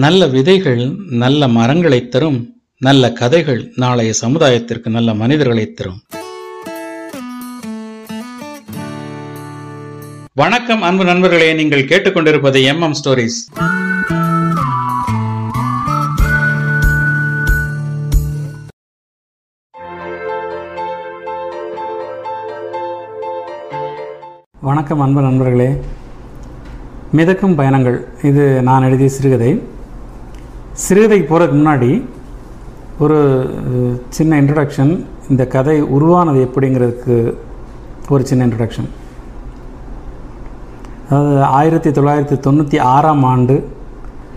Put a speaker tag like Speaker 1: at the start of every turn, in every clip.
Speaker 1: நல்ல விதைகள் நல்ல மரங்களை தரும் நல்ல கதைகள் நாளைய சமுதாயத்திற்கு நல்ல மனிதர்களை தரும். வணக்கம் அன்பு நண்பர்களே. நீங்கள் கேட்டுக்கொண்டிருப்பது எம் எம் ஸ்டோரிஸ்.
Speaker 2: வணக்கம் அன்பு நண்பர்களே. மிதக்கும் பயணங்கள். இது நான் எழுதிய சிறுகதை. சிறுகதை போகிறதுக்கு முன்னாடி ஒரு சின்ன இன்ட்ரடக்ஷன் இந்த கதை உருவானது எப்படிங்கிறதுக்கு ஒரு சின்ன இன்ட்ரடக்ஷன் அதாவது ஆயிரத்தி தொள்ளாயிரத்தி தொண்ணூற்றி ஆறாம் ஆண்டு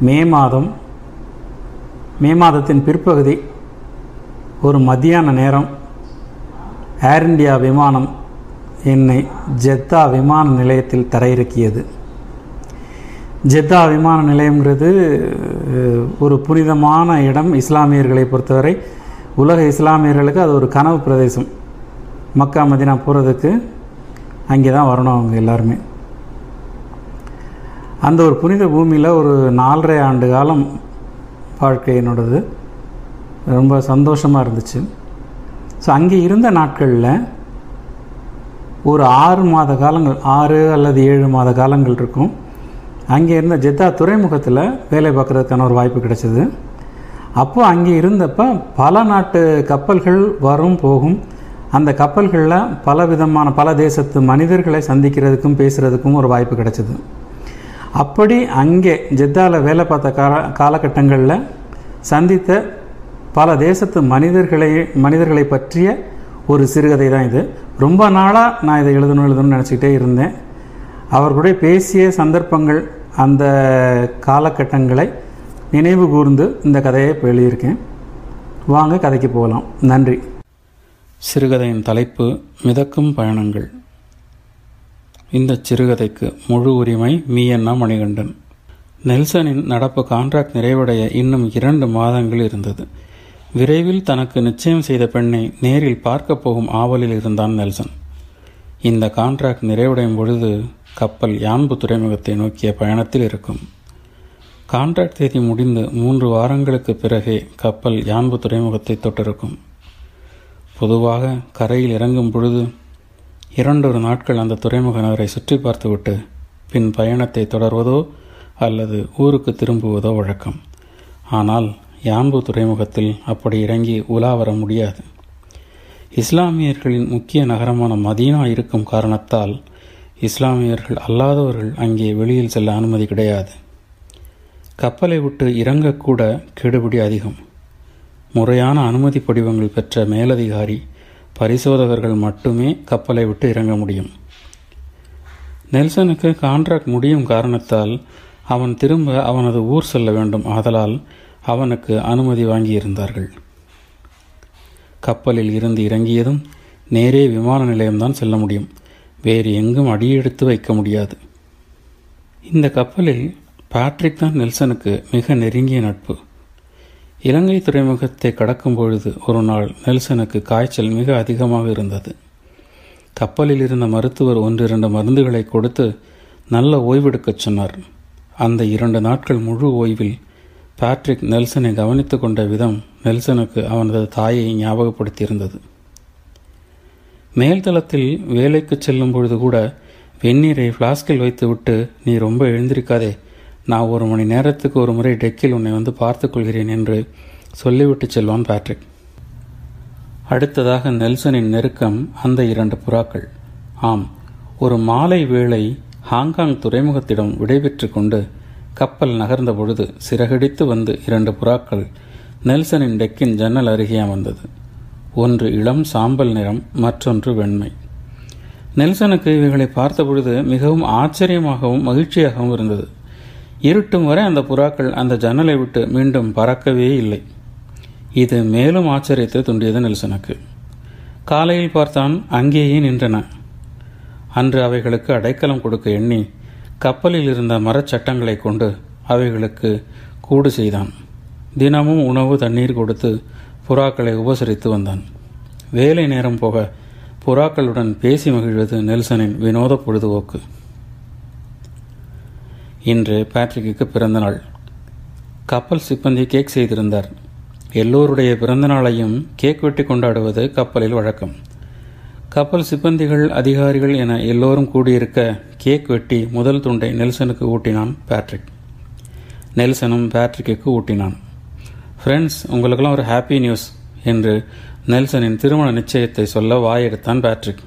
Speaker 2: மே மாதம் மே மாதத்தின் பிற்பகுதி ஒரு மத்தியான நேரம் ஏர் இண்டியா விமானம் என்னை ஜெத்தா விமான நிலையத்தில் தரையிறக்கியது. ஜெத்தா விமான நிலையங்கிறது ஒரு புனிதமான இடம் இஸ்லாமியர்களை பொறுத்தவரை. உலக இஸ்லாமியர்களுக்கு அது ஒரு கனவு பிரதேசம். மக்கா மதினா போகிறதுக்கு அங்கே தான் வரணும் அவங்க எல்லாருமே. அந்த ஒரு புனித பூமியில் ஒரு நாலரை ஆண்டு காலம் வாழ்க்கையினோடது ரொம்ப சந்தோஷமாக இருந்துச்சு. ஸோ அங்கே இருந்த நாட்களில் ஒரு ஆறு மாத காலங்கள் ஆறு அல்லது ஏழு மாத காலங்கள் இருக்கும். அங்கே இருந்த ஜெத்தா துறைமுகத்தில் வேலை பார்க்குறதுக்கான ஒரு வாய்ப்பு கிடைச்சிது. அப்போது அங்கே இருந்தப்போ பல நாட்டு கப்பல்கள் வரும் போகும். அந்த கப்பல்களில் பல விதமான பல தேசத்து மனிதர்களை சந்திக்கிறதுக்கும் பேசுகிறதுக்கும் ஒரு வாய்ப்பு கிடைச்சிது. அப்படி அங்கே ஜெத்தாவில் வேலை பார்த்த கால காலகட்டங்களில் சந்தித்த பல தேசத்து மனிதர்களை மனிதர்களை பற்றிய ஒரு சிறுகதை தான் இது. ரொம்ப நாளாக நான் இதை எழுதணும் எழுதணும்னு நினச்சிக்கிட்டே இருந்தேன். அவர்களுடைய பேசிய சந்தர்ப்பங்கள் அந்த காலகட்டங்களை நினைவு கூர்ந்து இந்த கதையை இப்போ எழுதியிருக்கேன் வாங்க கதைக்கு போகலாம். நன்றி.
Speaker 1: சிறுகதையின் தலைப்பு மிதக்கும் பயணங்கள். இந்த சிறுகதைக்கு முழு உரிமை மீயண்ணா மணிகண்டன். நெல்சனின் நடப்பு கான்ட்ராக்ட் நிறைவடைய இன்னும் இரண்டு மாதங்கள் இருந்தது. விரைவில் தனக்கு நிச்சயம் செய்த பெண்ணை நேரில் பார்க்கப் போகும் ஆவலில் இருந்தான் நெல்சன். இந்த கான்ட்ராக்ட் நிறைவடையும் பொழுது கப்பல் யான்பு துறைமுகத்தை நோக்கிய பயணத்தில் இருக்கும். கான்ட்ராக்ட் தேதி முடிந்து மூன்று வாரங்களுக்கு பிறகே கப்பல் யான்பு துறைமுகத்தை தொட்டிருக்கும். பொதுவாக கரையில் இறங்கும் பொழுது இரண்டொரு நாட்கள் அந்த துறைமுக நகரை சுற்றி பார்த்துவிட்டு பின் பயணத்தை தொடர்வதோ அல்லது ஊருக்கு திரும்புவதோ வழக்கம். ஆனால் யாம்பு துறைமுகத்தில் அப்படி இறங்கி உலா வர முடியாது. இஸ்லாமியர்களின் முக்கிய நகரமான மதீனா இருக்கும் காரணத்தால் இஸ்லாமியர்கள் அல்லாதவர்கள் அங்கே வெளியில் செல்ல அனுமதி கிடையாது. கப்பலை விட்டு இறங்கக்கூட கெடுபிடி அதிகம். முறையான அனுமதி படிவங்கள் பெற்ற மேலதிகாரி பரிசோதகர்கள் மட்டுமே கப்பலை விட்டு இறங்க முடியும். நெல்சனுக்கு கான்ட்ராக்ட் முடியும் காரணத்தால் அவன் திரும்ப அவனது ஊர் செல்ல வேண்டும். ஆதலால் அவனுக்கு அனுமதி வாங்கியிருந்தார்கள். கப்பலில் இருந்து இறங்கியதும் நேரே விமான நிலையம்தான் செல்ல முடியும். வேறு எங்கும் அடியெடுத்து வைக்க முடியாது. இந்த கப்பலில் பேட்ரிக் தான் நெல்சனுக்கு மிக நெருங்கிய நட்பு. இலங்கை துறைமுகத்தை கடக்கும் பொழுது ஒரு நாள் நெல்சனுக்கு காய்ச்சல் மிக அதிகமாக இருந்தது. கப்பலில் இருந்த மருத்துவர் ஒன்றிரண்டு மருந்துகளை கொடுத்து நல்ல ஓய்வெடுக்கச் சொன்னார். அந்த இரண்டு நாட்கள் முழு ஓய்வில் பேட்ரிக் நெல்சனை கவனித்து கொண்ட விதம் நெல்சனுக்கு அவனது தாயை ஞாபகப்படுத்தியிருந்தது. மேல்தளத்தில் வேலைக்கு செல்லும் பொழுது கூட வெந்நீரை ஃப்ளாஸ்கில் வைத்துவிட்டு நீ ரொம்ப எழுந்திருக்காதே. நான் ஒரு மணி நேரத்துக்கு ஒரு முறை டெக்கில் உன்னை வந்து பார்த்துக்கொள்கிறேன் என்று சொல்லிவிட்டு செல்வான் பேட்ரிக் அடுத்ததாக நெல்சனின் நெருக்கம் அந்த இரண்டு புறாக்கள். ஆம் ஒரு மாலை வேளை ஹாங்காங் துறைமுகத்திடம் விடைபெற்று கொண்டு கப்பல் நகர்ந்த பொழுது சிறகடித்து வந்து இரண்டு புறாக்கள் நெல்சனின் டெக்கின் ஜன்னல் அருகே அமர்ந்தது. ஒன்று இளம் சாம்பல் நிறம் மற்றொன்று வெண்மை. நெல்சனுக்கு இவைகளை பார்த்த பொழுது மிகவும் ஆச்சரியமாகவும் மகிழ்ச்சியாகவும் இருந்தது. இருட்டும் வரை அந்த புறாக்கள் அந்த ஜன்னலை விட்டு மீண்டும் பறக்கவே இல்லை. இது மேலும் ஆச்சரியத்தை துண்டியது நெல்சனுக்கு. காலையில் பார்த்தான் அங்கேயே நின்றன. அன்று அவைகளுக்கு அடைக்கலம் கொடுக்க எண்ணி கப்பலில் இருந்த மரச்சட்டங்களை கொண்டு அவைகளுக்கு கூடு செய்தான். தினமும் உணவு தண்ணீர் கொடுத்து புறாக்களை உபசரித்து வந்தான். வேலை நேரம் போக புறாக்களுடன் பேசி மகிழ்வது நெல்சனின் வினோத பொழுதுபோக்கு. இன்று பேட்ரிக்கு பிறந்தநாள் கப்பல் சிப்பந்தி கேக் செய்திருந்தார். எல்லோருடைய பிறந்தநாளையும் கேக் வெட்டி கொண்டாடுவது கப்பலில் வழக்கம். கப்பல் சிப்பந்திகள் அதிகாரிகள் என எல்லோரும் கூடியிருக்க கேக் வெட்டி முதல் துண்டை நெல்சனுக்கு ஊட்டினான் பேட்ரிக் நெல்சனும் பேட்ரிக்கு ஊட்டினான். ஃப்ரெண்ட்ஸ் உங்களுக்கெல்லாம் ஒரு ஹாப்பி நியூஸ் என்று நெல்சனின் திருமண நிச்சயத்தை சொல்ல வாயெடுத்தான் பேட்ரிக்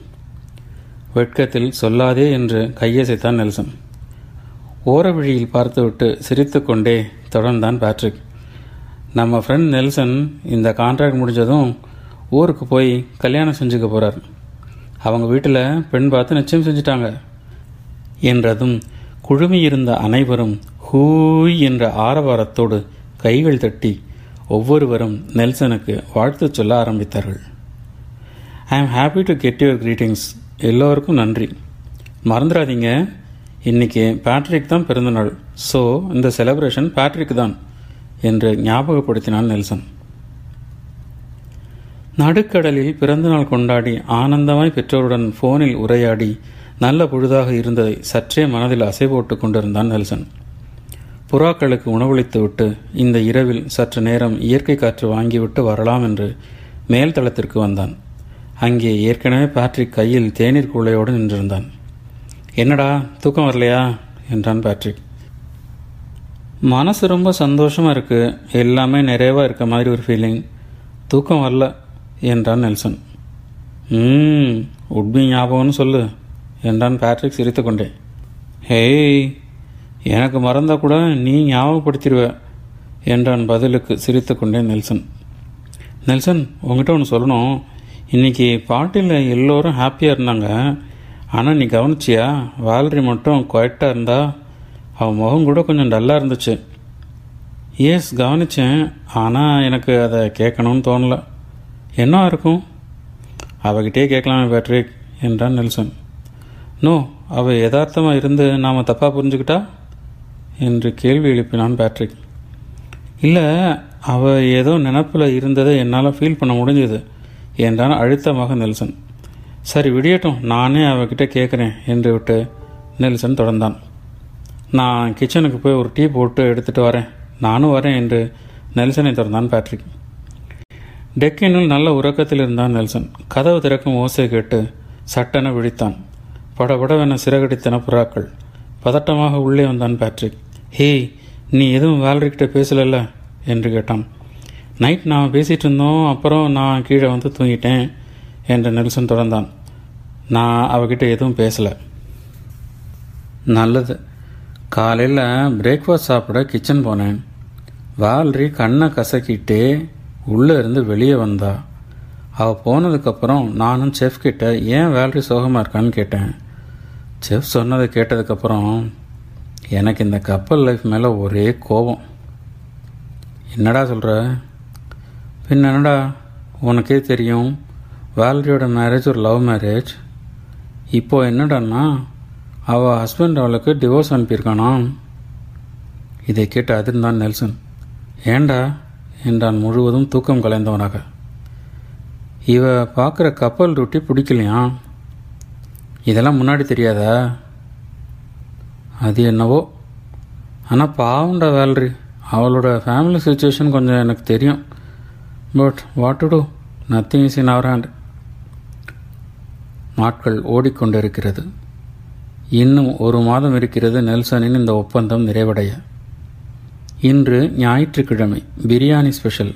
Speaker 1: வெட்கத்தில் சொல்லாதே என்று கையசைத்தான் நெல்சன். ஓர வழியில் பார்த்துவிட்டு சிரித்துக்கொண்டே தொடர்ந்தான் பேட்ரிக் நம்ம ஃப்ரெண்ட் நெல்சன் இந்த கான்ட்ராக்ட் முடிஞ்சதும் ஊருக்கு போய் கல்யாணம் செஞ்சுக்க போகிறார் அவங்க வீட்டில் பெண் பார்த்து நிச்சயம் செஞ்சிட்டாங்க. என்றதும் குழுமியிருந்த அனைவரும் ஹூய் என்ற ஆரவாரத்தோடு கைகள் தட்டி ஒவ்வொருவரும் நெல்சனுக்கு வாழ்த்து சொல்ல ஆரம்பித்தார்கள். I am happy to get your greetings எல்லோருக்கும் நன்றி. மறந்துடாதீங்க. இன்னைக்கு பேட்ரிக் தான் பிறந்தநாள். ஸோ இந்த செலப்ரேஷன் பேட்ரிக் தான் என்று ஞாபகப்படுத்தினான் நெல்சன். நடுக்கடலில் பிறந்தநாள் கொண்டாடி ஆனந்தமாய் பெற்றோருடன் ஃபோனில் உரையாடி நல்ல பொழுதாக இருந்ததை சற்றே மனதில் அசை போட்டு கொண்டிருந்தான் நெல்சன். புறாக்களுக்கு உணவளித்துவிட்டு இந்த இரவில் சற்று நேரம் இயற்கை காற்று வாங்கிவிட்டு வரலாம் என்று மேல் தளத்திற்கு வந்தான். அங்கே ஏற்கனவே பேட்ரிக் கையில் தேநீர் கூளையோடு நின்றிருந்தான். என்னடா தூக்கம் வரலையா? என்றான் பேட்ரிக். மனசு ரொம்ப சந்தோஷமாக இருக்குது எல்லாமே நிறைவாக இருக்க மாதிரி ஒரு ஃபீலிங் தூக்கம் வரல என்றான் நெல்சன். ம் உட்பி ஞாபகம்னு சொல்லு என்றான் பேட்ரிக் சிரித்து கொண்டே. ஹேய் எனக்கு மறந்தால் கூட நீ ஞாபகப்படுத்திடுவ என்றான் பதிலுக்கு சிரித்து கொண்டே நெல்சன். நெல்சன் உங்ககிட்ட ஒன்று சொல்லணும். இன்னைக்கு பாட்டியில் எல்லோரும் ஹாப்பியாக இருந்தாங்க. ஆனால் நீ கவனிச்சியா? வாலரி மட்டும் குவைட்டாக இருந்தா அவன் முகம் கூட கொஞ்சம் டல்லாக இருந்துச்சு. எஸ் கவனித்தேன் ஆனால் எனக்கு அதை கேட்கணும்னு தோணலை. என்ன இருக்கும்? அவகிட்டே கேட்கலாமே பேட்ரிக் என்றான் நெல்சன். நோ அவள் யதார்த்தமாக இருந்து நாம் தப்பாக புரிஞ்சுக்கிட்டா? என்று கேள்வி எழுப்பினான் பேட்ரிக் இல்லை அவள் ஏதோ நினப்பில் இருந்ததை என்னால் ஃபீல் பண்ண முடிஞ்சது என்றான் அழுத்தமாக நெல்சன். சரி விடியட்டும் நானே அவகிட்ட கேட்குறேன் என்று விட்டு நெல்சன் தொடர்ந்தான். நான் கிச்சனுக்கு போய் ஒரு டீ போட்டு எடுத்துகிட்டு வரேன் நானும் வரேன் என்று நெல்சனை திறந்தான் பேட்ரிக் டெக்கினுள் நல்ல உறக்கத்தில் இருந்தான் நெல்சன். கதவு திறக்கும் ஓசை கேட்டு சட்டென விழித்தான். படபடவென சிறகடித்தன புறாக்கள். பதட்டமாக உள்ளே வந்தான் பேட்ரிக் ஹேய் நீ எதுவும் வேலரிக்கிட்ட பேசலல்ல? என்று கேட்டான். நைட் நான் பேசிகிட்டு இருந்தோம் அப்புறம் நான் கீழே வந்து தூங்கிட்டேன் என்று நெல்சன் தொடர்ந்தான். நான் அவகிட்ட எதுவும் பேசலை. நல்லது. காலையில் பிரேக்ஃபாஸ்ட் சாப்பிட கிச்சன் போனேன். வால்ரி கண்ணை கசக்கிட்டே உள்ளே இருந்து வெளியே வந்தா. அவள் போனதுக்கப்புறம் நானும் செஃப் கிட்ட ஏன் வேலரி சோகமாக இருக்கான்னு கேட்டேன்? செஃப் சொன்னதை கேட்டதுக்கப்புறம் எனக்கு இந்த கப்பல் லைஃப் மேலே ஒரே கோபம். என்னடா சொல்கிற பின் என்னடா? உனக்கே தெரியும் வேலரியோட மேரேஜ் ஒரு லவ் மேரேஜ் இப்போது என்னடான்னா அவள் ஹஸ்பண்ட் அவளுக்கு டிவோர்ஸ் அனுப்பியிருக்கானா? இதை கேட்டு அதிர்ந்தான் நெல்சன். ஏண்டா? என்றான் முழுவதும் தூக்கம் கலைந்தவனாக. இவ பார்க்குற கப்பல் ரொட்டி பிடிக்கலையா? இதெல்லாம் முன்னாடி தெரியாதா? அது என்னவோ? ஆனால் பாவண்டா வேலரி. அவளோட ஃபேமிலி சுச்சுவேஷன் கொஞ்சம் எனக்கு தெரியும். But what to do nothing is in our hand நாட்கள் ஓடிக்கொண்டிருக்கிறது. இன்னும் ஒரு மாதம் இருக்கிறது நெல்சனின் இந்த ஒப்பந்தம் நிறைவடைய. இன்று ஞாயிற்றுக்கிழமை பிரியாணி ஸ்பெஷல்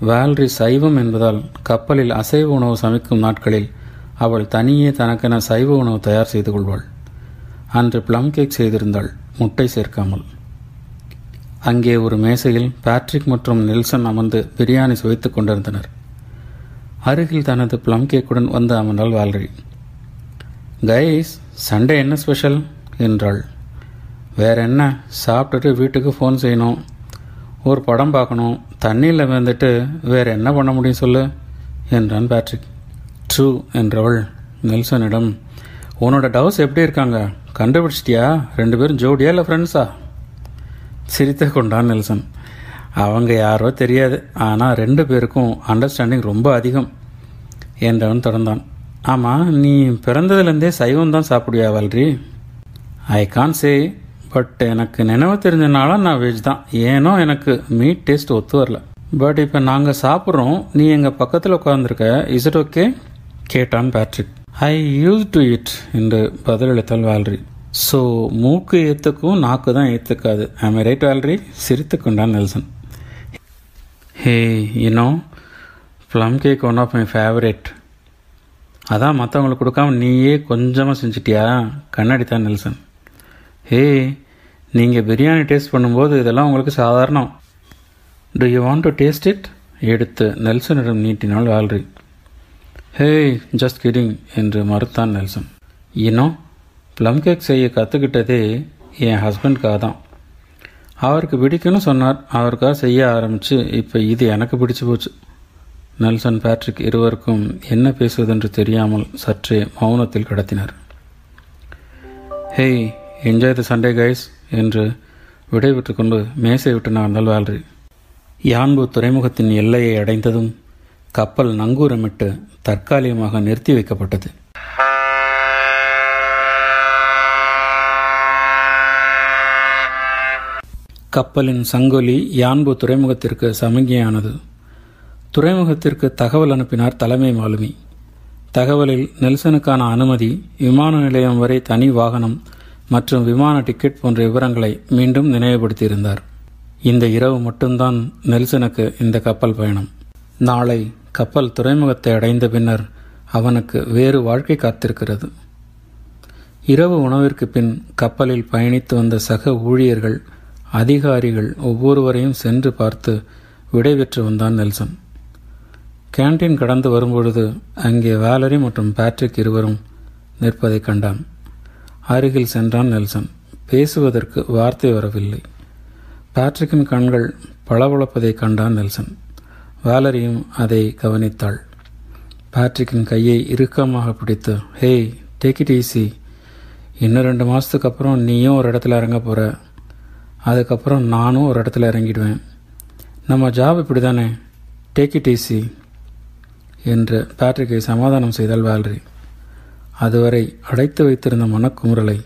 Speaker 1: வேல்ரி சைவம் என்பதால் கப்பலில் அசைவ உணவு சமைக்கும் நாட்களில் அவள் தனியே தனக்கென சைவ உணவு தயார் செய்து கொள்வாள். அன்று ப்ளம் கேக் செய்திருந்தாள் முட்டை சேர்க்காமல். அங்கே ஒரு மேசையில் பேட்ரிக் மற்றும் நெல்சன் அமர்ந்து பிரியாணி சுவைத்துக் கொண்டிருந்தனர். அருகில் தனது ப்ளம் கேக்குடன் வந்து அமர்ந்தாள் வால்ரி. கைஸ் சண்டே என்ன ஸ்பெஷல் என்றாள். வேற என்ன? சாப்பிட்டுட்டு வீட்டுக்கு ஃபோன் செய்யணும். ஒரு படம் பார்க்கணும். தண்ணியில் வந்துட்டு வேற என்ன பண்ண முடியும் சொல்லு? என்றான் பேட்ரிக் ட்ரூ என்றவள் நெல்சனிடம் உன்னோட டவுஸ் எப்படி இருக்காங்க? கண்டுபிடிச்சிட்டியா? ரெண்டு பேரும் ஜோடியா இல்லை ஃப்ரெண்ட்ஸா சிரித்த கொண்டான் நெல்சன். அவங்க யாரோ தெரியாது. ஆனால் ரெண்டு பேருக்கும் அண்டர்ஸ்டாண்டிங் ரொம்ப அதிகம். என்றவன் தொடர்ந்தான். ஆமாம் நீ பிறந்ததுலேருந்தே சைவம் தான் சாப்பிடுவியா வல்ரி? ஐ கான் சே பட் எனக்கு நினைவு தெரிஞ்சனால நான் வெஜ் தான். ஏனோ எனக்கு மீட் டேஸ்ட் ஒத்து வரல. பட் இப்போ நாங்கள் சாப்பிட்றோம். நீ எங்கள் பக்கத்தில் உட்காந்துருக்க இஸ் இட் ஓகே கேட்டான் Patrick I use to it என்று பதிலளித்தாள் வேல்ரி. ஸோ மூக்கு ஏற்றுக்கும் நாக்கு தான் ஏற்றுக்காது ஐம் ரைட் வேல்ரி? சிரித்து கொண்டான் Nelson. Hey you know plum cake one of my favourite அதான் மற்றவங்களுக்கு கொடுக்காம நீயே கொஞ்சமாக செஞ்சிட்டியா? கண்ணாடி தான் நெல்சன். ஹே நீங்கள் பிரியாணி டேஸ்ட் பண்ணும்போது இதெல்லாம் உங்களுக்கு சாதாரணம். Do you want to taste it எடுத்து நெல்சனிடம் நீட்டினாள் வால்ரி. ஹே ஜஸ்ட் கிடிங் என்று மறுத்தான் நெல்சன். இன்னும் ப்ளம் கேக் செய்ய கற்றுக்கிட்டதே என் ஹஸ்பண்ட்காக தான். அவருக்கு பிடிக்கும்னு சொன்னார் அவருக்காக செய்ய ஆரம்பித்து இப்போ இது எனக்கு பிடிச்சு போச்சு. நெல்சன் பேட்ரிக் இருவருக்கும் என்ன பேசுவதென்று தெரியாமல் சற்றே மௌனத்தில் கடத்தினார். Hey enjoy the Sunday guys என்று விடைபெற்று கொண்டு மேசை விட்டு நான் வால்ரி யான்பு துறைமுகத்தின் எல்லையை அடைந்ததும் கப்பல் நங்கூரமிட்டு தற்காலிகமாக நிறுத்தி வைக்கப்பட்டது. கப்பலின் சங்கொலி யான்பு துறைமுகத்திற்கு சமிகையானது துறைமுகத்திற்கு தகவல் அனுப்பினார் தலைமை மாலுமி. தகவலில் நெல்சனுக்கான அனுமதி விமான நிலையம் வரை தனி வாகனம் மற்றும் விமான டிக்கெட் போன்ற விவரங்களை மீண்டும் நினைவுபடுத்தியிருந்தார். இந்த இரவு மட்டும்தான் நெல்சனுக்கு இந்த கப்பல் பயணம். நாளை கப்பல் துறைமுகத்தை அடைந்த பின்னர் அவனுக்கு வேறு வாழ்க்கை காத்திருக்கிறது. இரவு உணவிற்கு பின் கப்பலில் பயணித்து வந்த சக ஊழியர்கள் அதிகாரிகள் ஒவ்வொருவரையும் சென்று பார்த்து விடை பெற்று வந்தான் நெல்சன். கேண்டீன் கடந்து வரும்பொழுது அங்கே வேலரி மற்றும் பேட்ரிக் இருவரும் நிற்பதை கண்டான். அருகில் சென்றான் நெல்சன். பேசுவதற்கு வார்த்தை வரவில்லை. பேட்ரிக்கின் கண்கள் பளபளப்பதை கண்டான் நெல்சன். வேலரியும் அதை கவனித்தாள். பேட்ரிக்கின் கையை இறுக்கமாக பிடித்து ஹேய் டேக் இட் ஈஸி இன்னும் ரெண்டு மாதத்துக்கு அப்புறம் நீயும் ஒரு இடத்துல இறங்க போகிற அதுக்கப்புறம் நானும் ஒரு இடத்துல இறங்கிடுவேன். நம்ம ஜாப் இப்படி தானே டேக் இட் ஈஸி என்று பேட்ரிக்கை சமாதானம் செய்தால் வேல்ரி. அதுவரை அடைத்து வைத்திருந்த மனக்குமுறலை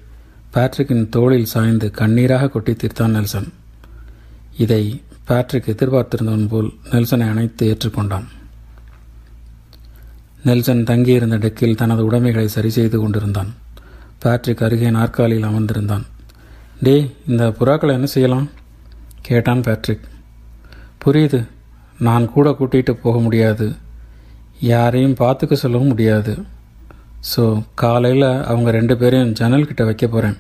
Speaker 1: பேட்ரிக்கின் தோளில் சாய்ந்து கண்ணீராக கொட்டி தீர்த்தான் நெல்சன். இதை பேட்ரிக் எதிர்பார்த்திருந்தவன் போல் நெல்சனை அணைத்து ஏற்றுக்கொண்டான். நெல்சன் தங்கியிருந்த டெக்கில் தனது உடைமைகளை சரி செய்து கொண்டிருந்தான். பேட்ரிக் அருகே நாற்காலியில் அமர்ந்திருந்தான். டே இந்த புறாக்களை என்ன செய்யலாம்? கேட்டான் பேட்ரிக் புரியுது. நான் கூட கூட்டிகிட்டு போக முடியாது. யாரையும் பார்த்துக்க சொல்லவும் முடியாது. ஸோ காலையில் அவங்க ரெண்டு பேரையும் ஜன்னல்கிட்ட வைக்க போகிறேன்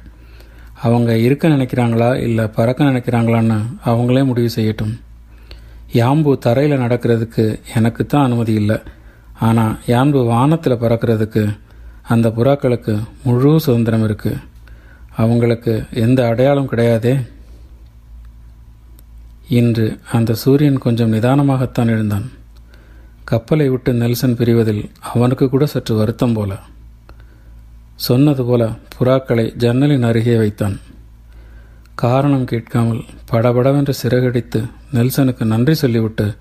Speaker 1: அவங்க இருக்க நினைக்கிறாங்களா இல்லை பறக்க நினைக்கிறாங்களான்னு அவங்களே முடிவு செய்யட்டும். யாம்பு தரையில் நடக்கிறதுக்கு எனக்கு தான் அனுமதி இல்லை. ஆனால் யாம்பு வானத்தில் பறக்கிறதுக்கு அந்த புறாக்களுக்கு முழு சுதந்திரம் இருக்குது அவங்களுக்கு எந்த அடையாளம் கிடையாதே. இன்று அந்த சூரியன் கொஞ்சம் நிதானமாகத்தான் எழுந்தான். கப்பலை விட்டு நெல்சன் பிரிவதில் அவனுக்கு கூட சற்று வருத்தம் போல. சொன்னது போல புறாக்களை ஜன்னலின் அருகே வைத்தான். காரணம் கேட்காமல் படபடவென்று சிறகடித்து நெல்சனுக்கு நன்றி சொல்லிவிட்டு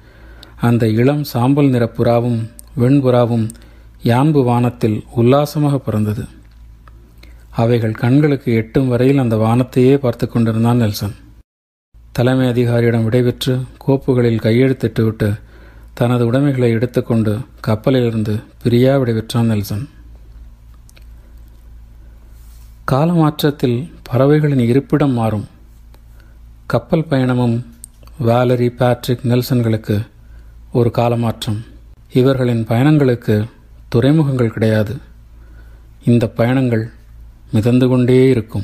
Speaker 1: அந்த இளம் சாம்பல் நிற புறாவும் வெண்புறாவும் யான்பு வானத்தில் உல்லாசமாக பறந்தது. அவைகள் கண்களுக்கு எட்டும் வரையில் அந்த வானத்தையே பார்த்து கொண்டிருந்தான் நெல்சன். தலைமை அதிகாரியிடம் விடைபெற்று கோப்புகளில் கையெழுத்திட்டுவிட்டு தனது உடைமைகளை எடுத்துக்கொண்டு கப்பலிலிருந்து பிரியா விடைபெற்றான் நெல்சன். காலமாற்றத்தில் பறவைகளின் இருப்பிடம் மாறும். கப்பல் பயணமும் வேலரி பேட்ரிக் நெல்சன்களுக்கு ஒரு காலமாற்றம். இவர்களின் பயணங்களுக்கு துறைமுகங்கள் கிடையாது. இந்த பயணங்கள் மிதந்து கொண்டே இருக்கும்.